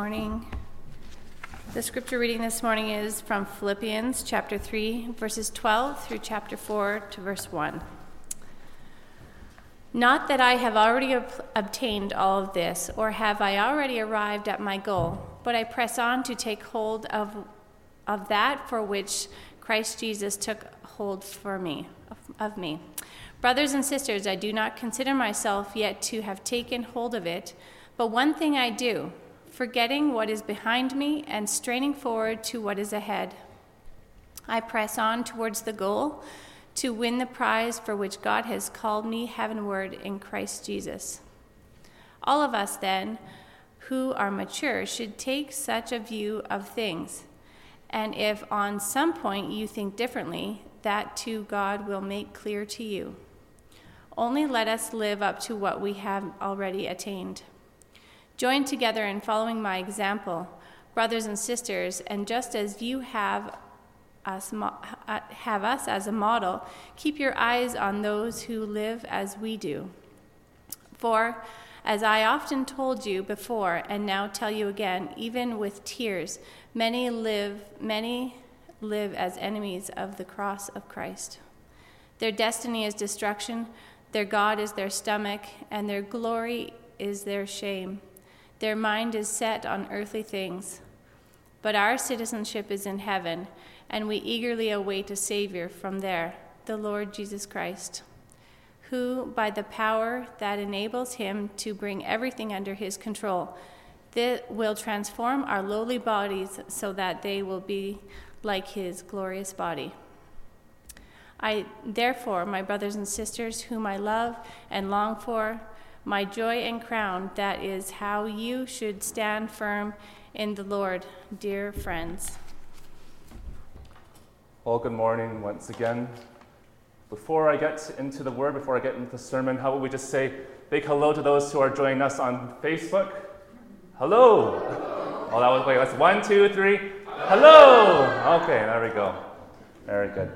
morning. The scripture reading this morning is from Philippians chapter 3, verses 12 through chapter 4 to verse 1. Not that I have already ob- obtained all of this, or have I already arrived at my goal, but I press on to take hold of, of that for which Christ Jesus took hold for me, of, of me. Brothers and sisters, I do not consider myself yet to have taken hold of it, but one thing I do forgetting what is behind me and straining forward to what is ahead. I press on towards the goal to win the prize for which God has called me heavenward in Christ Jesus. All of us, then, who are mature, should take such a view of things. And if on some point you think differently, that too God will make clear to you. Only let us live up to what we have already attained. Join together in following my example, brothers and sisters, and just as you have us, have us as a model, keep your eyes on those who live as we do. For, as I often told you before and now tell you again, even with tears, many live, many live as enemies of the cross of Christ. Their destiny is destruction, their God is their stomach, and their glory is their shame. Their mind is set on earthly things. But our citizenship is in heaven, and we eagerly await a Savior from there, the Lord Jesus Christ, who, by the power that enables him to bring everything under his control, will transform our lowly bodies so that they will be like his glorious body. I, therefore, my brothers and sisters, whom I love and long for, my joy and crown. That is how you should stand firm in the Lord, dear friends. Well, good morning once again. Before I get into the word, before I get into the sermon, how about we just say big hello to those who are joining us on Facebook? Hello. Oh, that was wait, that's one, two, three. Hello. Okay, there we go. Very good.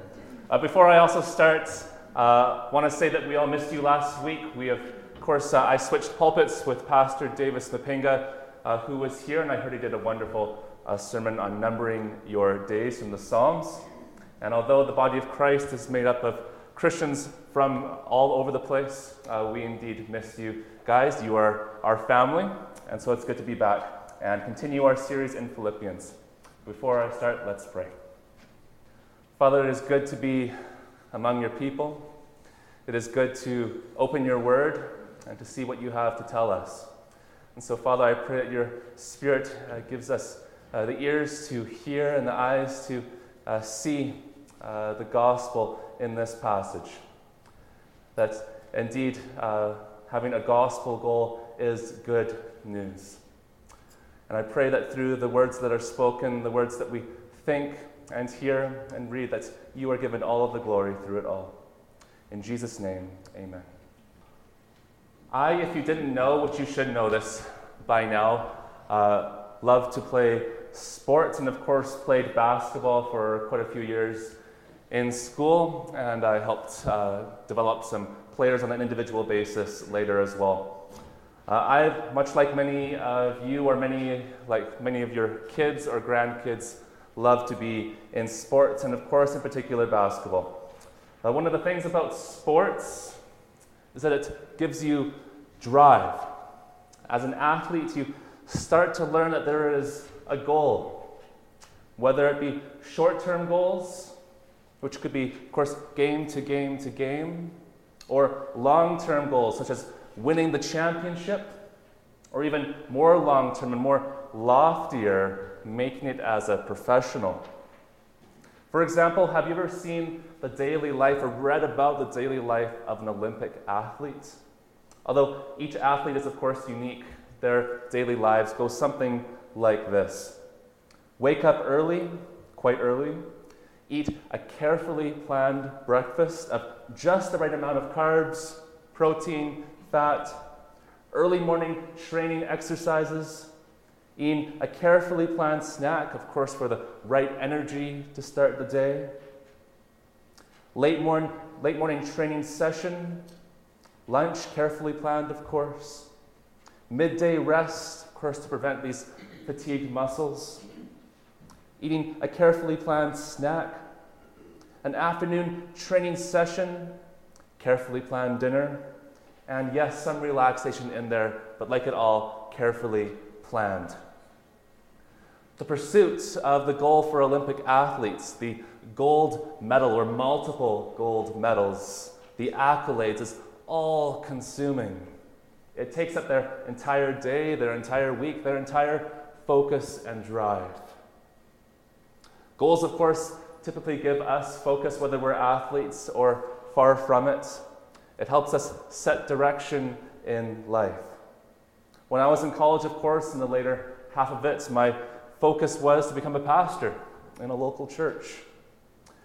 Uh, before I also start, uh, want to say that we all missed you last week. We have course, uh, I switched pulpits with Pastor Davis Napinga, uh, who was here, and I heard he did a wonderful uh, sermon on numbering your days from the Psalms. And although the body of Christ is made up of Christians from all over the place, uh, we indeed miss you guys. You are our family, and so it's good to be back and continue our series in Philippians. Before I start, let's pray. Father, it is good to be among your people. It is good to open your word and to see what you have to tell us. And so, Father, I pray that your Spirit uh, gives us uh, the ears to hear and the eyes to uh, see uh, the gospel in this passage. That indeed, uh, having a gospel goal is good news. And I pray that through the words that are spoken, the words that we think and hear and read, that you are given all of the glory through it all. In Jesus' name, amen. I, if you didn't know, which you should know this by now, uh, love to play sports and, of course, played basketball for quite a few years in school, and I helped uh, develop some players on an individual basis later as well. Uh, I, much like many of you or many, like many of your kids or grandkids, love to be in sports, and of course, in particular, basketball. Uh, one of the things about sports is that it gives you drive. As an athlete, you start to learn that there is a goal, whether it be short term goals, which could be, of course, game to game to game, or long term goals, such as winning the championship, or even more long term and more loftier, making it as a professional. For example, have you ever seen the daily life or read about the daily life of an Olympic athlete? Although each athlete is, of course, unique, their daily lives go something like this. Wake up early, quite early, eat a carefully planned breakfast of just the right amount of carbs, protein, fat, early morning training exercises, eating a carefully planned snack, of course, for the right energy to start the day, late, morning, late morning training session Lunch, carefully planned, of course. Midday rest, of course, to prevent these fatigued muscles, eating a carefully planned snack, an afternoon training session, carefully planned dinner, and yes, some relaxation in there, but like it all, carefully planned. The pursuit of the goal for Olympic athletes, the gold medal or multiple gold medals, the accolades is all consuming. It takes up their entire day, their entire week, their entire focus and drive. Goals, of course, typically give us focus whether we're athletes or far from it. It helps us set direction in life. When I was in college, of course, in the later half of it, my focus was to become a pastor in a local church.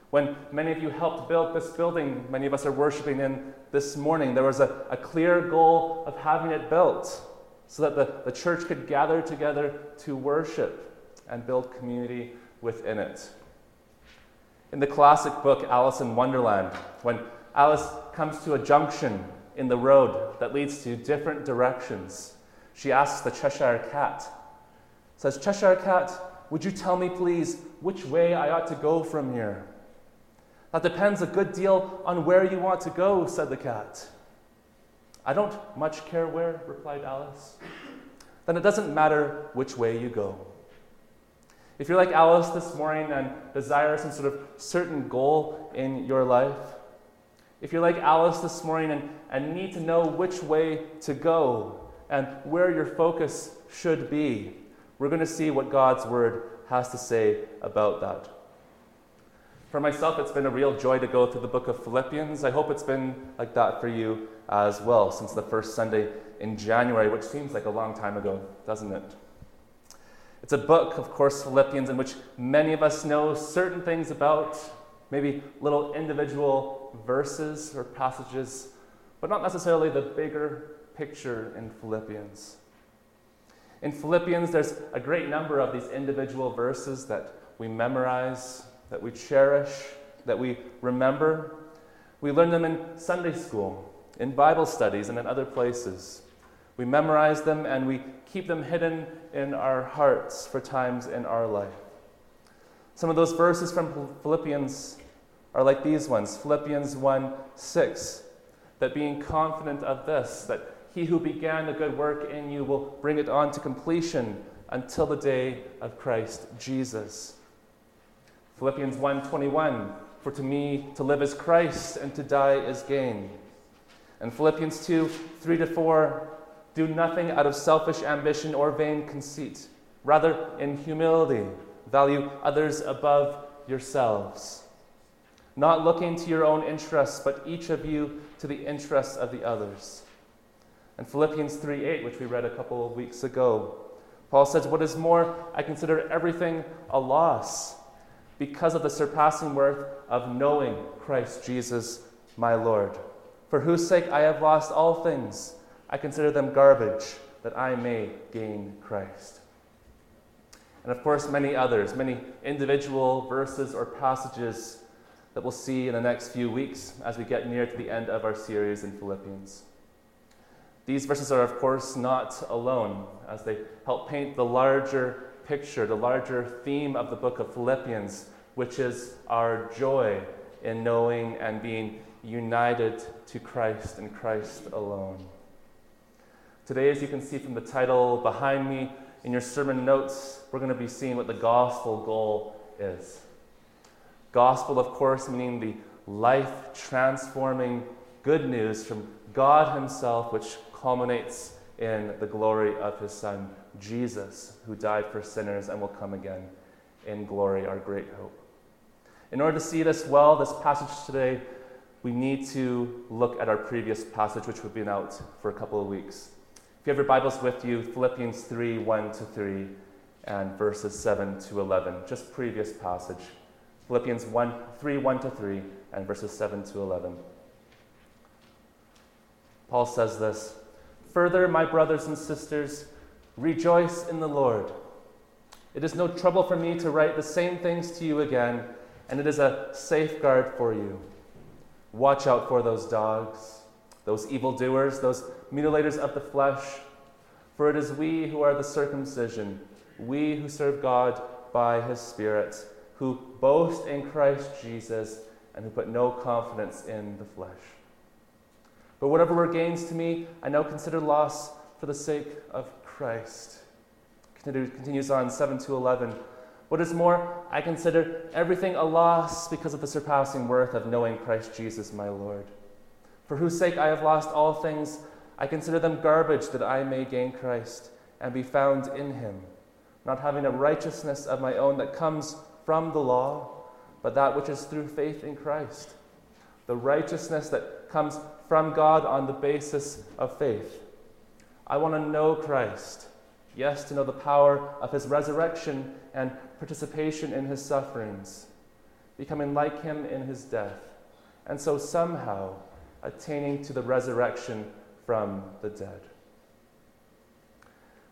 When many of you helped build this building, many of us are worshiping in this morning, there was a, a clear goal of having it built so that the, the church could gather together to worship and build community within it. In the classic book Alice in Wonderland, when Alice comes to a junction in the road that leads to different directions, she asks the Cheshire Cat, says, Cheshire Cat, would you tell me, please, which way I ought to go from here? That depends a good deal on where you want to go, said the cat. I don't much care where, replied Alice. Then it doesn't matter which way you go. If you're like Alice this morning and desire some sort of certain goal in your life, if you're like Alice this morning and, and need to know which way to go and where your focus should be, we're going to see what God's Word has to say about that. For myself, it's been a real joy to go through the book of Philippians. I hope it's been like that for you as well since the first Sunday in January, which seems like a long time ago, doesn't it? It's a book, of course, Philippians, in which many of us know certain things about, maybe little individual verses or passages, but not necessarily the bigger picture in Philippians. In Philippians, there's a great number of these individual verses that we memorize that we cherish, that we remember. We learn them in Sunday school, in Bible studies, and in other places. We memorize them and we keep them hidden in our hearts for times in our life. Some of those verses from Philippians are like these ones Philippians 1 6, that being confident of this, that he who began a good work in you will bring it on to completion until the day of Christ Jesus. Philippians 1:21, for to me to live is Christ and to die is gain. And Philippians 2, 3 to 4, do nothing out of selfish ambition or vain conceit. Rather, in humility, value others above yourselves. Not looking to your own interests, but each of you to the interests of the others. And Philippians 3 8, which we read a couple of weeks ago, Paul says, What is more, I consider everything a loss because of the surpassing worth of knowing Christ Jesus, my Lord, for whose sake I have lost all things. I consider them garbage, that I may gain Christ. And of course, many others, many individual verses or passages that we'll see in the next few weeks as we get near to the end of our series in Philippians. These verses are, of course, not alone, as they help paint the larger picture, the larger theme of the book of Philippians, which is our joy in knowing and being united to Christ and Christ alone. Today, as you can see from the title behind me in your sermon notes, we're going to be seeing what the gospel goal is. Gospel, of course, meaning the life transforming good news from God Himself, which culminates in the glory of His Son, Jesus, who died for sinners and will come again in glory, our great hope. In order to see this well, this passage today, we need to look at our previous passage, which we've been out for a couple of weeks. If you have your Bibles with you, Philippians 3 1 to 3 and verses 7 to 11, just previous passage. Philippians 1, 3 1 to 3 and verses 7 to 11. Paul says this Further, my brothers and sisters, Rejoice in the Lord. It is no trouble for me to write the same things to you again, and it is a safeguard for you. Watch out for those dogs, those evildoers, those mutilators of the flesh, for it is we who are the circumcision, we who serve God by his Spirit, who boast in Christ Jesus, and who put no confidence in the flesh. But whatever were gains to me, I now consider loss for the sake of Christ. Continues on 7 to 11. What is more, I consider everything a loss because of the surpassing worth of knowing Christ Jesus my Lord, for whose sake I have lost all things. I consider them garbage that I may gain Christ and be found in him, not having a righteousness of my own that comes from the law, but that which is through faith in Christ, the righteousness that comes from God on the basis of faith. I want to know Christ. Yes, to know the power of his resurrection and participation in his sufferings, becoming like him in his death, and so somehow attaining to the resurrection from the dead.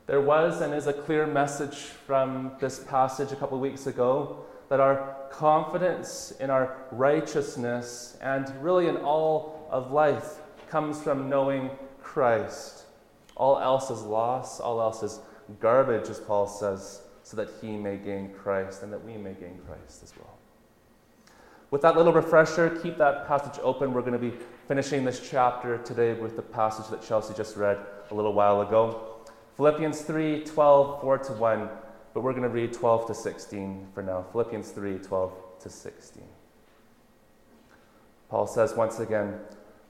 There was and is a clear message from this passage a couple weeks ago that our confidence in our righteousness and really in all of life comes from knowing Christ. All else is loss, all else is garbage, as Paul says, so that he may gain Christ and that we may gain Christ as well. With that little refresher, keep that passage open. We're going to be finishing this chapter today with the passage that Chelsea just read a little while ago. Philippians 3 12, 4 to 1. But we're going to read 12 to 16 for now. Philippians 3 12 to 16. Paul says once again,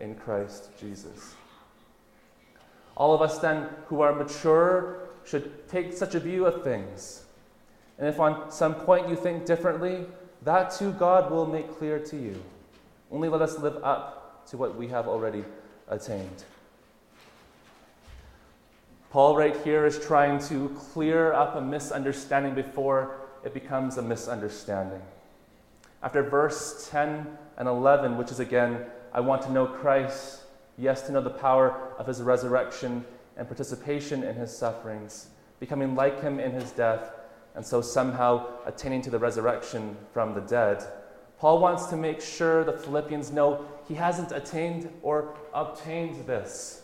in Christ Jesus. All of us, then, who are mature, should take such a view of things. And if on some point you think differently, that too God will make clear to you. Only let us live up to what we have already attained. Paul, right here, is trying to clear up a misunderstanding before it becomes a misunderstanding. After verse 10 and 11, which is again, I want to know Christ, yes, to know the power of his resurrection and participation in his sufferings, becoming like him in his death, and so somehow attaining to the resurrection from the dead. Paul wants to make sure the Philippians know he hasn't attained or obtained this.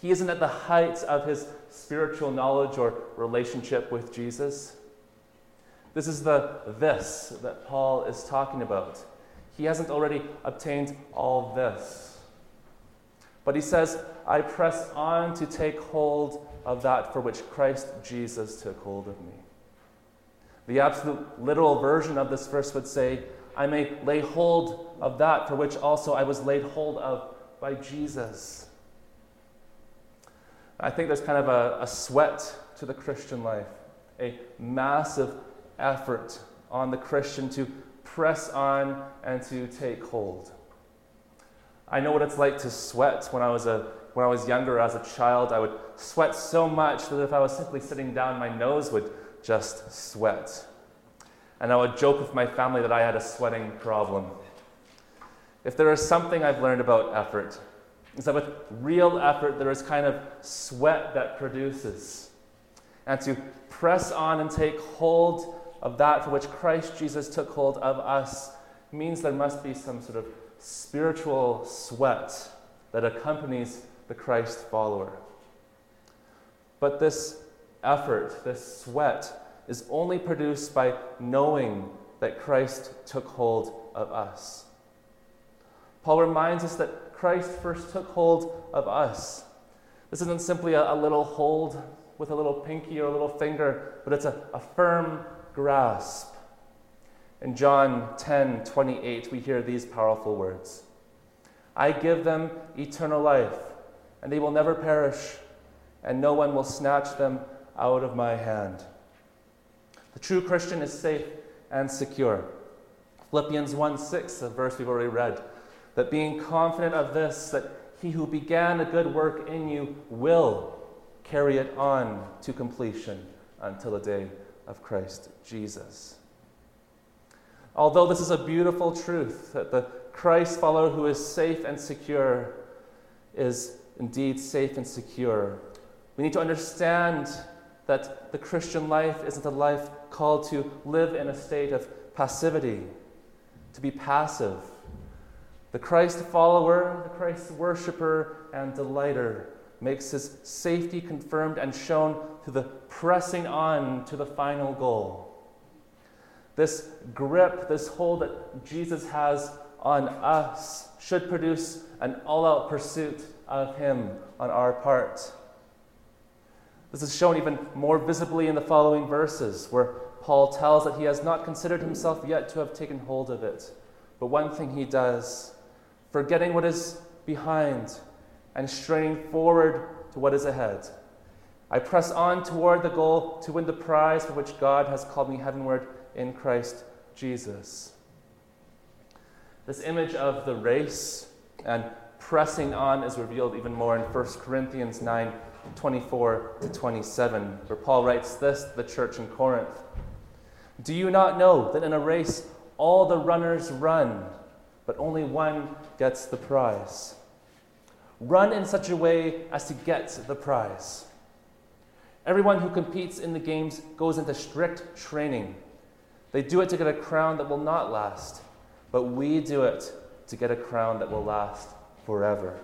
He isn't at the height of his spiritual knowledge or relationship with Jesus. This is the this that Paul is talking about. He hasn't already obtained all this. But he says, I press on to take hold of that for which Christ Jesus took hold of me. The absolute literal version of this verse would say, I may lay hold of that for which also I was laid hold of by Jesus. I think there's kind of a, a sweat to the Christian life, a massive effort on the Christian to press on and to take hold. I know what it's like to sweat when I was a when I was younger as a child, I would sweat so much that if I was simply sitting down, my nose would just sweat. And I would joke with my family that I had a sweating problem. If there is something I've learned about effort, is that with real effort, there is kind of sweat that produces. And to press on and take hold of that for which Christ Jesus took hold of us means there must be some sort of spiritual sweat that accompanies the Christ follower. But this effort, this sweat, is only produced by knowing that Christ took hold of us. Paul reminds us that Christ first took hold of us. This isn't simply a, a little hold with a little pinky or a little finger, but it's a, a firm grasp. In John 10 28, we hear these powerful words I give them eternal life, and they will never perish, and no one will snatch them out of my hand. The true Christian is safe and secure. Philippians 1 6, a verse we've already read, that being confident of this, that he who began a good work in you will carry it on to completion until the day of Christ Jesus. Although this is a beautiful truth that the Christ follower who is safe and secure is indeed safe and secure, we need to understand that the Christian life isn't a life called to live in a state of passivity, to be passive. The Christ follower, the Christ worshiper and delighter makes his safety confirmed and shown through the pressing on to the final goal. This grip, this hold that Jesus has on us should produce an all out pursuit of him on our part. This is shown even more visibly in the following verses, where Paul tells that he has not considered himself yet to have taken hold of it. But one thing he does, forgetting what is behind and straining forward to what is ahead. I press on toward the goal to win the prize for which God has called me heavenward in Christ Jesus. This image of the race and pressing on is revealed even more in 1 Corinthians 9 24 to 27, where Paul writes this to the church in Corinth Do you not know that in a race all the runners run, but only one gets the prize? Run in such a way as to get the prize. Everyone who competes in the games goes into strict training. They do it to get a crown that will not last, but we do it to get a crown that will last forever.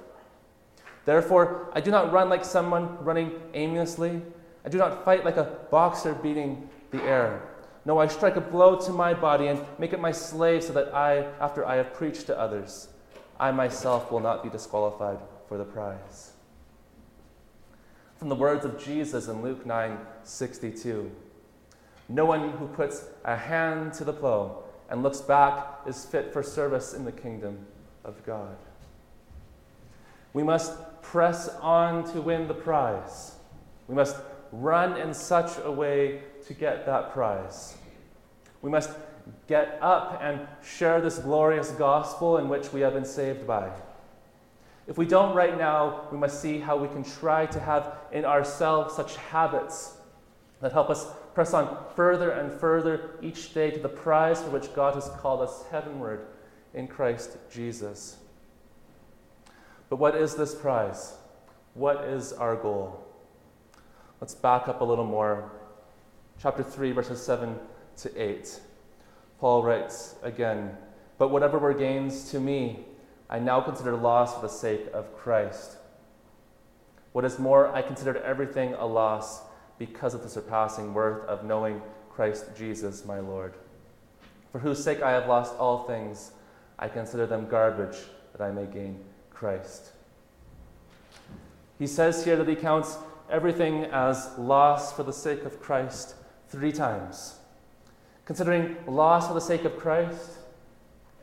Therefore, I do not run like someone running aimlessly. I do not fight like a boxer beating the air. No, I strike a blow to my body and make it my slave so that I, after I have preached to others, I myself will not be disqualified for the prize. From the words of Jesus in Luke 9 62. No one who puts a hand to the plow and looks back is fit for service in the kingdom of God. We must press on to win the prize. We must run in such a way to get that prize. We must get up and share this glorious gospel in which we have been saved by. If we don't right now, we must see how we can try to have in ourselves such habits that help us press on further and further each day to the prize for which God has called us heavenward in Christ Jesus. But what is this prize? What is our goal? Let's back up a little more. Chapter 3, verses 7 to 8. Paul writes again, But whatever were gains to me, I now consider loss for the sake of Christ. What is more, I considered everything a loss because of the surpassing worth of knowing Christ Jesus my Lord, for whose sake I have lost all things. I consider them garbage that I may gain Christ. He says here that he counts everything as loss for the sake of Christ three times. Considering loss for the sake of Christ,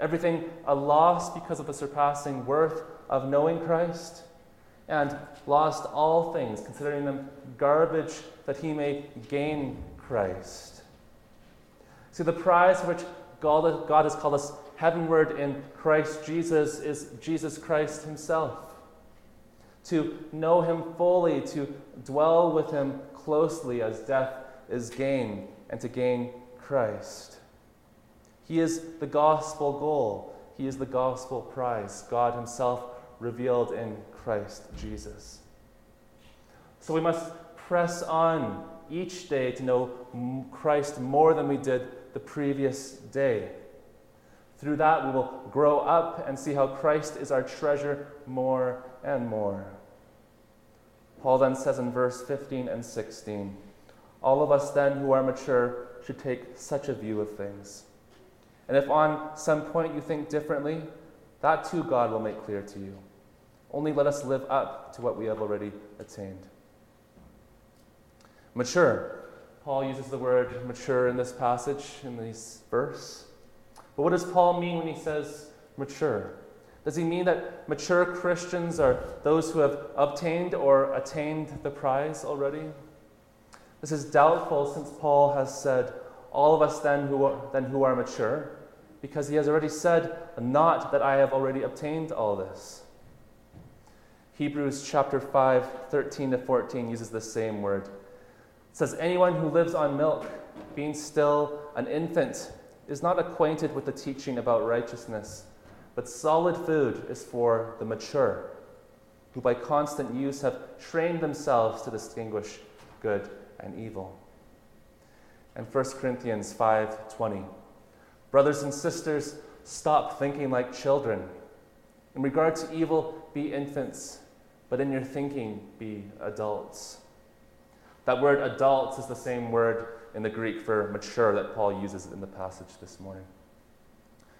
everything a loss because of the surpassing worth of knowing Christ, and lost all things, considering them garbage that he may gain Christ. See, the prize which God, God has called us heavenward in Christ Jesus is Jesus Christ himself. To know him fully, to dwell with him closely as death is gain, and to gain Christ. He is the gospel goal. He is the gospel prize. God himself revealed in Christ Jesus. So we must press on each day to know Christ more than we did the previous day. Through that, we will grow up and see how Christ is our treasure more and more. Paul then says in verse 15 and 16 All of us then who are mature should take such a view of things. And if on some point you think differently, that too God will make clear to you. Only let us live up to what we have already attained. Mature. Paul uses the word mature in this passage, in this verse. But what does Paul mean when he says mature? Does he mean that mature Christians are those who have obtained or attained the prize already? This is doubtful since Paul has said, All of us then who are, then who are mature, because he has already said, Not that I have already obtained all this. Hebrews chapter 5, 13 to 14 uses the same word. It says, Anyone who lives on milk, being still an infant, is not acquainted with the teaching about righteousness, but solid food is for the mature, who by constant use have trained themselves to distinguish good and evil. And 1 Corinthians 5:20. Brothers and sisters, stop thinking like children. In regard to evil, be infants, but in your thinking, be adults. That word adults is the same word in the Greek for mature that Paul uses in the passage this morning.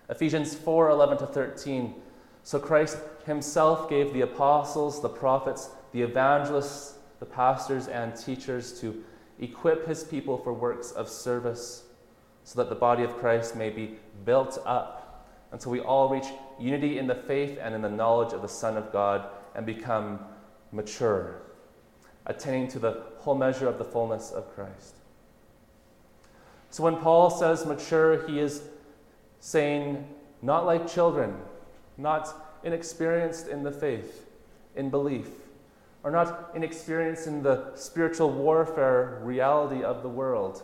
Ephesians 4 11 to 13. So Christ himself gave the apostles, the prophets, the evangelists, the pastors, and teachers to equip his people for works of service, so that the body of Christ may be built up until we all reach unity in the faith and in the knowledge of the Son of God and become mature, attaining to the whole measure of the fullness of Christ. So when Paul says mature, he is saying, not like children, not inexperienced in the faith, in belief, or not inexperienced in the spiritual warfare reality of the world,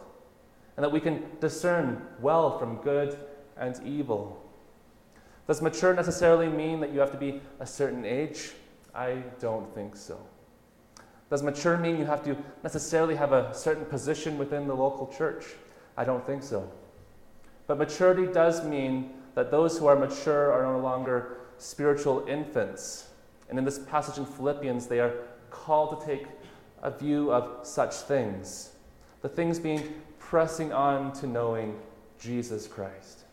and that we can discern well from good and evil. Does mature necessarily mean that you have to be a certain age? I don't think so. Does mature mean you have to necessarily have a certain position within the local church? I don't think so. But maturity does mean that those who are mature are no longer spiritual infants. And in this passage in Philippians, they are called to take a view of such things. The things being pressing on to knowing Jesus Christ.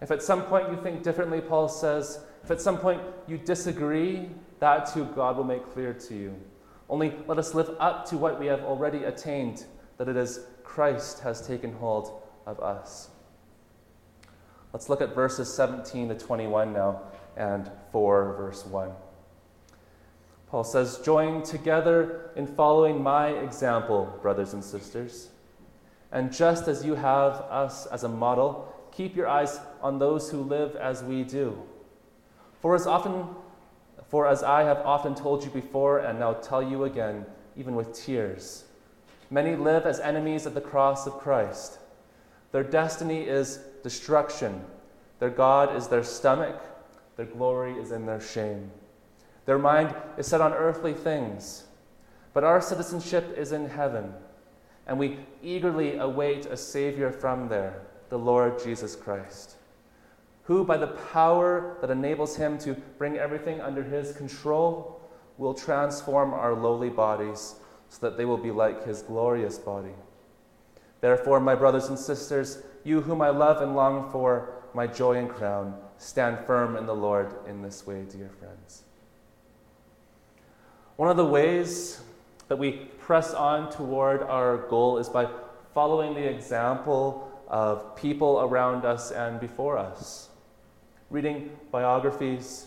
If at some point you think differently, Paul says, if at some point you disagree, that too God will make clear to you. Only let us live up to what we have already attained, that it is Christ has taken hold of us. Let's look at verses 17 to 21 now and 4, verse 1. Paul says, Join together in following my example, brothers and sisters. And just as you have us as a model, keep your eyes on those who live as we do. For as often for as I have often told you before and now tell you again, even with tears, many live as enemies of the cross of Christ. Their destiny is destruction. Their God is their stomach. Their glory is in their shame. Their mind is set on earthly things. But our citizenship is in heaven, and we eagerly await a Savior from there, the Lord Jesus Christ who, by the power that enables him to bring everything under his control, will transform our lowly bodies so that they will be like his glorious body. Therefore, my brothers and sisters, you whom I love and long for, my joy and crown, stand firm in the Lord in this way, dear friends. One of the ways that we press on toward our goal is by following the example of people around us and before us reading biographies,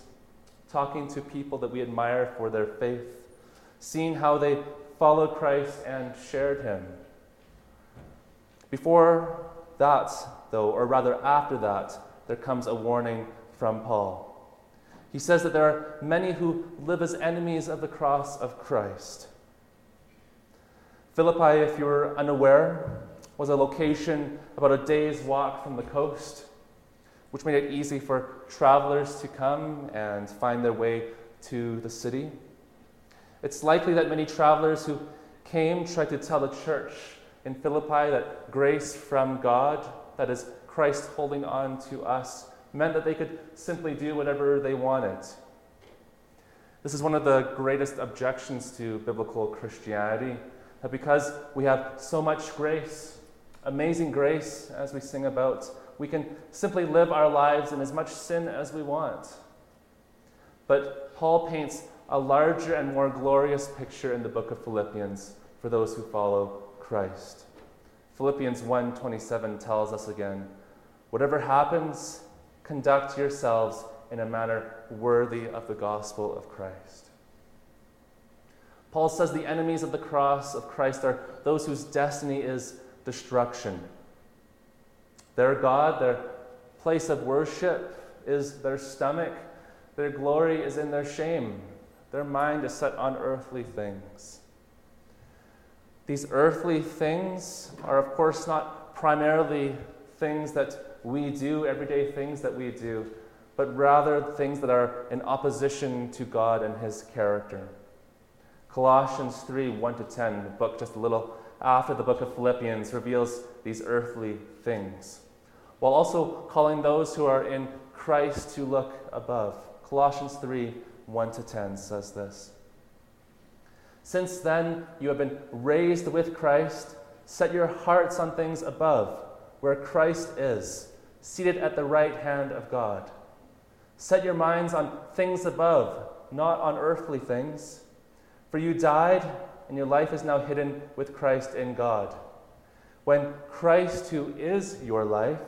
talking to people that we admire for their faith, seeing how they followed Christ and shared him. Before that, though, or rather after that, there comes a warning from Paul. He says that there are many who live as enemies of the cross of Christ. Philippi, if you're unaware, was a location about a day's walk from the coast which made it easy for travelers to come and find their way to the city. It's likely that many travelers who came tried to tell the church in Philippi that grace from God, that is, Christ holding on to us, meant that they could simply do whatever they wanted. This is one of the greatest objections to biblical Christianity, that because we have so much grace, amazing grace, as we sing about, we can simply live our lives in as much sin as we want. But Paul paints a larger and more glorious picture in the book of Philippians for those who follow Christ. Philippians 1:27 tells us again, whatever happens, conduct yourselves in a manner worthy of the gospel of Christ. Paul says the enemies of the cross of Christ are those whose destiny is destruction. Their God, their place of worship is their stomach. Their glory is in their shame. Their mind is set on earthly things. These earthly things are, of course, not primarily things that we do, everyday things that we do, but rather things that are in opposition to God and His character. Colossians 3 1 to 10, the book just a little after the book of Philippians, reveals these earthly things, while also calling those who are in Christ to look above. Colossians 3 1 to 10 says this. Since then, you have been raised with Christ. Set your hearts on things above, where Christ is, seated at the right hand of God. Set your minds on things above, not on earthly things. For you died, and your life is now hidden with Christ in God. When Christ, who is your life,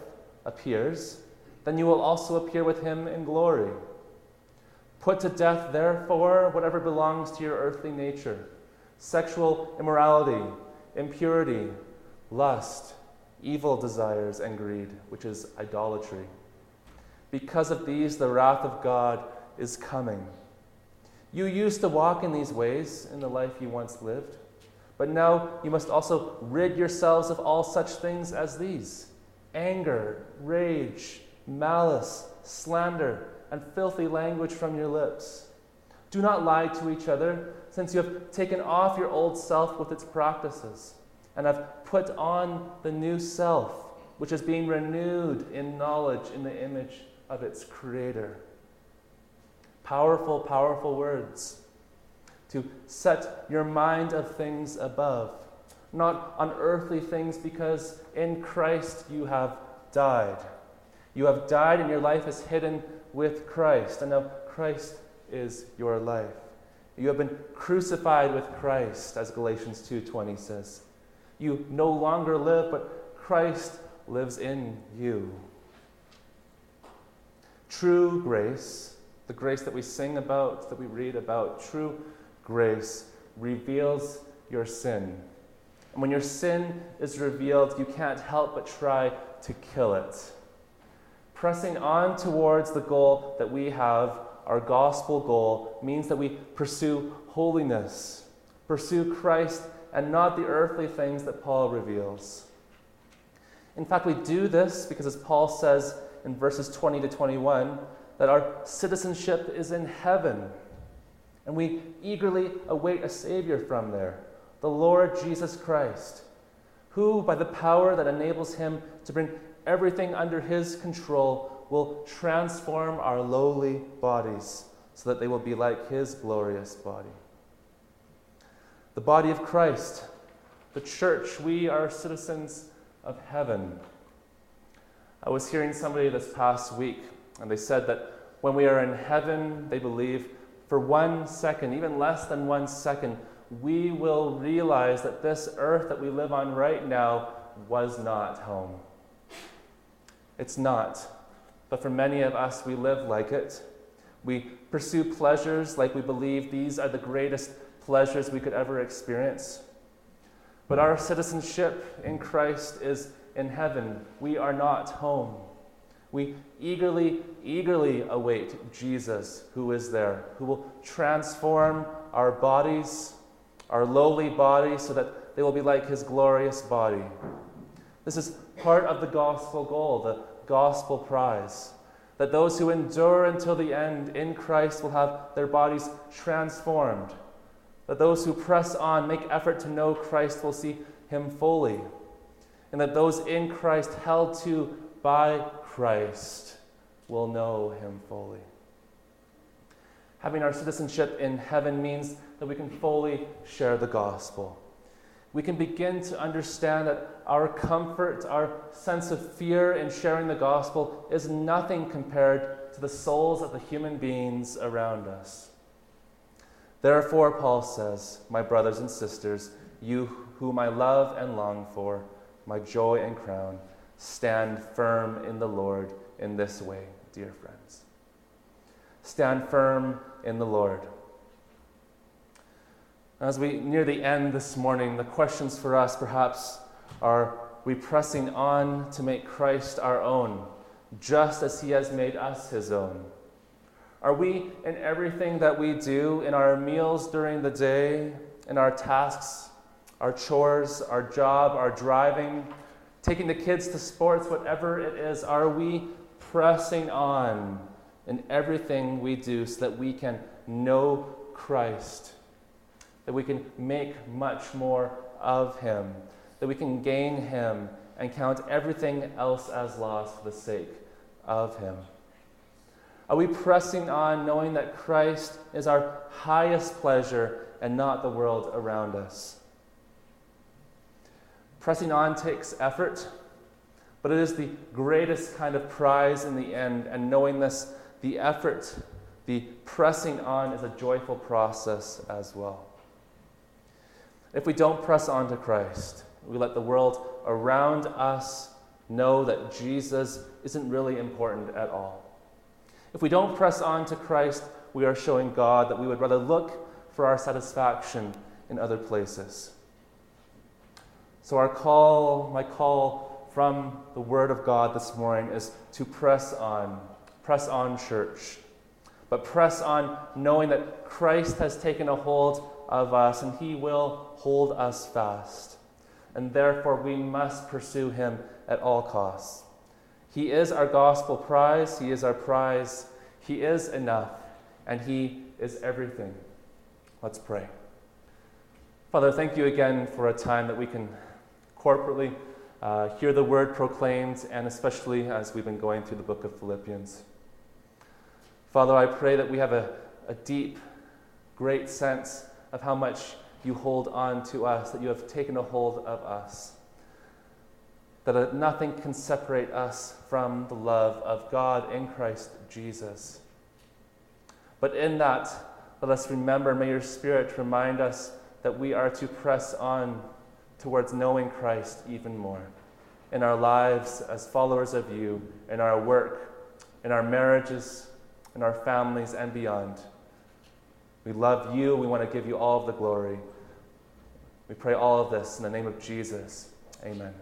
appears, then you will also appear with him in glory. Put to death, therefore, whatever belongs to your earthly nature sexual immorality, impurity, lust, evil desires, and greed, which is idolatry. Because of these, the wrath of God is coming. You used to walk in these ways in the life you once lived, but now you must also rid yourselves of all such things as these anger, rage, malice, slander and filthy language from your lips. Do not lie to each other, since you have taken off your old self with its practices, and have put on the new self, which is being renewed in knowledge in the image of its Creator. Powerful, powerful words. To set your mind of things above, not on earthly things, because in Christ you have died. You have died, and your life is hidden with Christ, and now Christ is your life. You have been crucified with Christ, as Galatians 2:20 says. You no longer live, but Christ lives in you. True grace, the grace that we sing about, that we read about, true grace reveals your sin. And when your sin is revealed, you can't help but try to kill it pressing on towards the goal that we have, our gospel goal, means that we pursue holiness, pursue Christ, and not the earthly things that Paul reveals. In fact, we do this because, as Paul says in verses 20 to 21, that our citizenship is in heaven, and we eagerly await a Savior from there, the Lord Jesus Christ, who, by the power that enables him to bring everything under His control will transform our lowly bodies so that they will be like His glorious body. The body of Christ, the church, we are citizens of heaven. I was hearing somebody this past week, and they said that when we are in heaven, they believe for one second, even less than one second, we will realize that this earth that we live on right now was not home. It's not. But for many of us, we live like it. We pursue pleasures like we believe these are the greatest pleasures we could ever experience. But our citizenship in Christ is in heaven. We are not home. We eagerly, eagerly await Jesus who is there, who will transform our bodies, our lowly bodies, so that they will be like his glorious body. This is part of the gospel goal, the gospel prize. That those who endure until the end in Christ will have their bodies transformed. That those who press on, make effort to know Christ, will see him fully. And that those in Christ, held to by Christ, will know him fully. Having our citizenship in heaven means that we can fully share the gospel we can begin to understand that our comfort, our sense of fear in sharing the gospel is nothing compared to the souls of the human beings around us. Therefore, Paul says, My brothers and sisters, you whom I love and long for, my joy and crown, stand firm in the Lord in this way, dear friends. Stand firm in the Lord. As we near the end this morning, the questions for us perhaps are we pressing on to make Christ our own, just as he has made us his own? Are we in everything that we do, in our meals during the day, in our tasks, our chores, our job, our driving, taking the kids to sports, whatever it is, are we pressing on in everything we do so that we can know Christ, that we can make much more of Him, that we can gain Him and count everything else as loss for the sake of Him? Are we pressing on knowing that Christ is our highest pleasure and not the world around us? Pressing on takes effort, but it is the greatest kind of prize in the end. And knowing this, the effort, the pressing on is a joyful process as well. If we don't press on to Christ, we let the world around us know that Jesus isn't really important at all. If we don't press on to Christ, we are showing God that we would rather look for our satisfaction in other places. So, our call, my call from the Word of God this morning is to press on. Press on, church. But press on knowing that Christ has taken a hold of us and He will hold us fast. And therefore, we must pursue Him at all costs. He is our gospel prize, He is our prize, He is enough, and He is everything. Let's pray. Father, thank you again for a time that we can corporately uh, hear the word proclaimed, and especially as we've been going through the book of Philippians. Father, I pray that we have a, a deep, great sense of how much you hold on to us, that you have taken a hold of us, that nothing can separate us from the love of God in Christ Jesus. But in that, let us remember, may your Spirit remind us that we are to press on towards knowing Christ even more in our lives as followers of you, in our work, in our marriages, in our families, and beyond. We love you. We want to give you all of the glory. We pray all of this in the name of Jesus. Amen.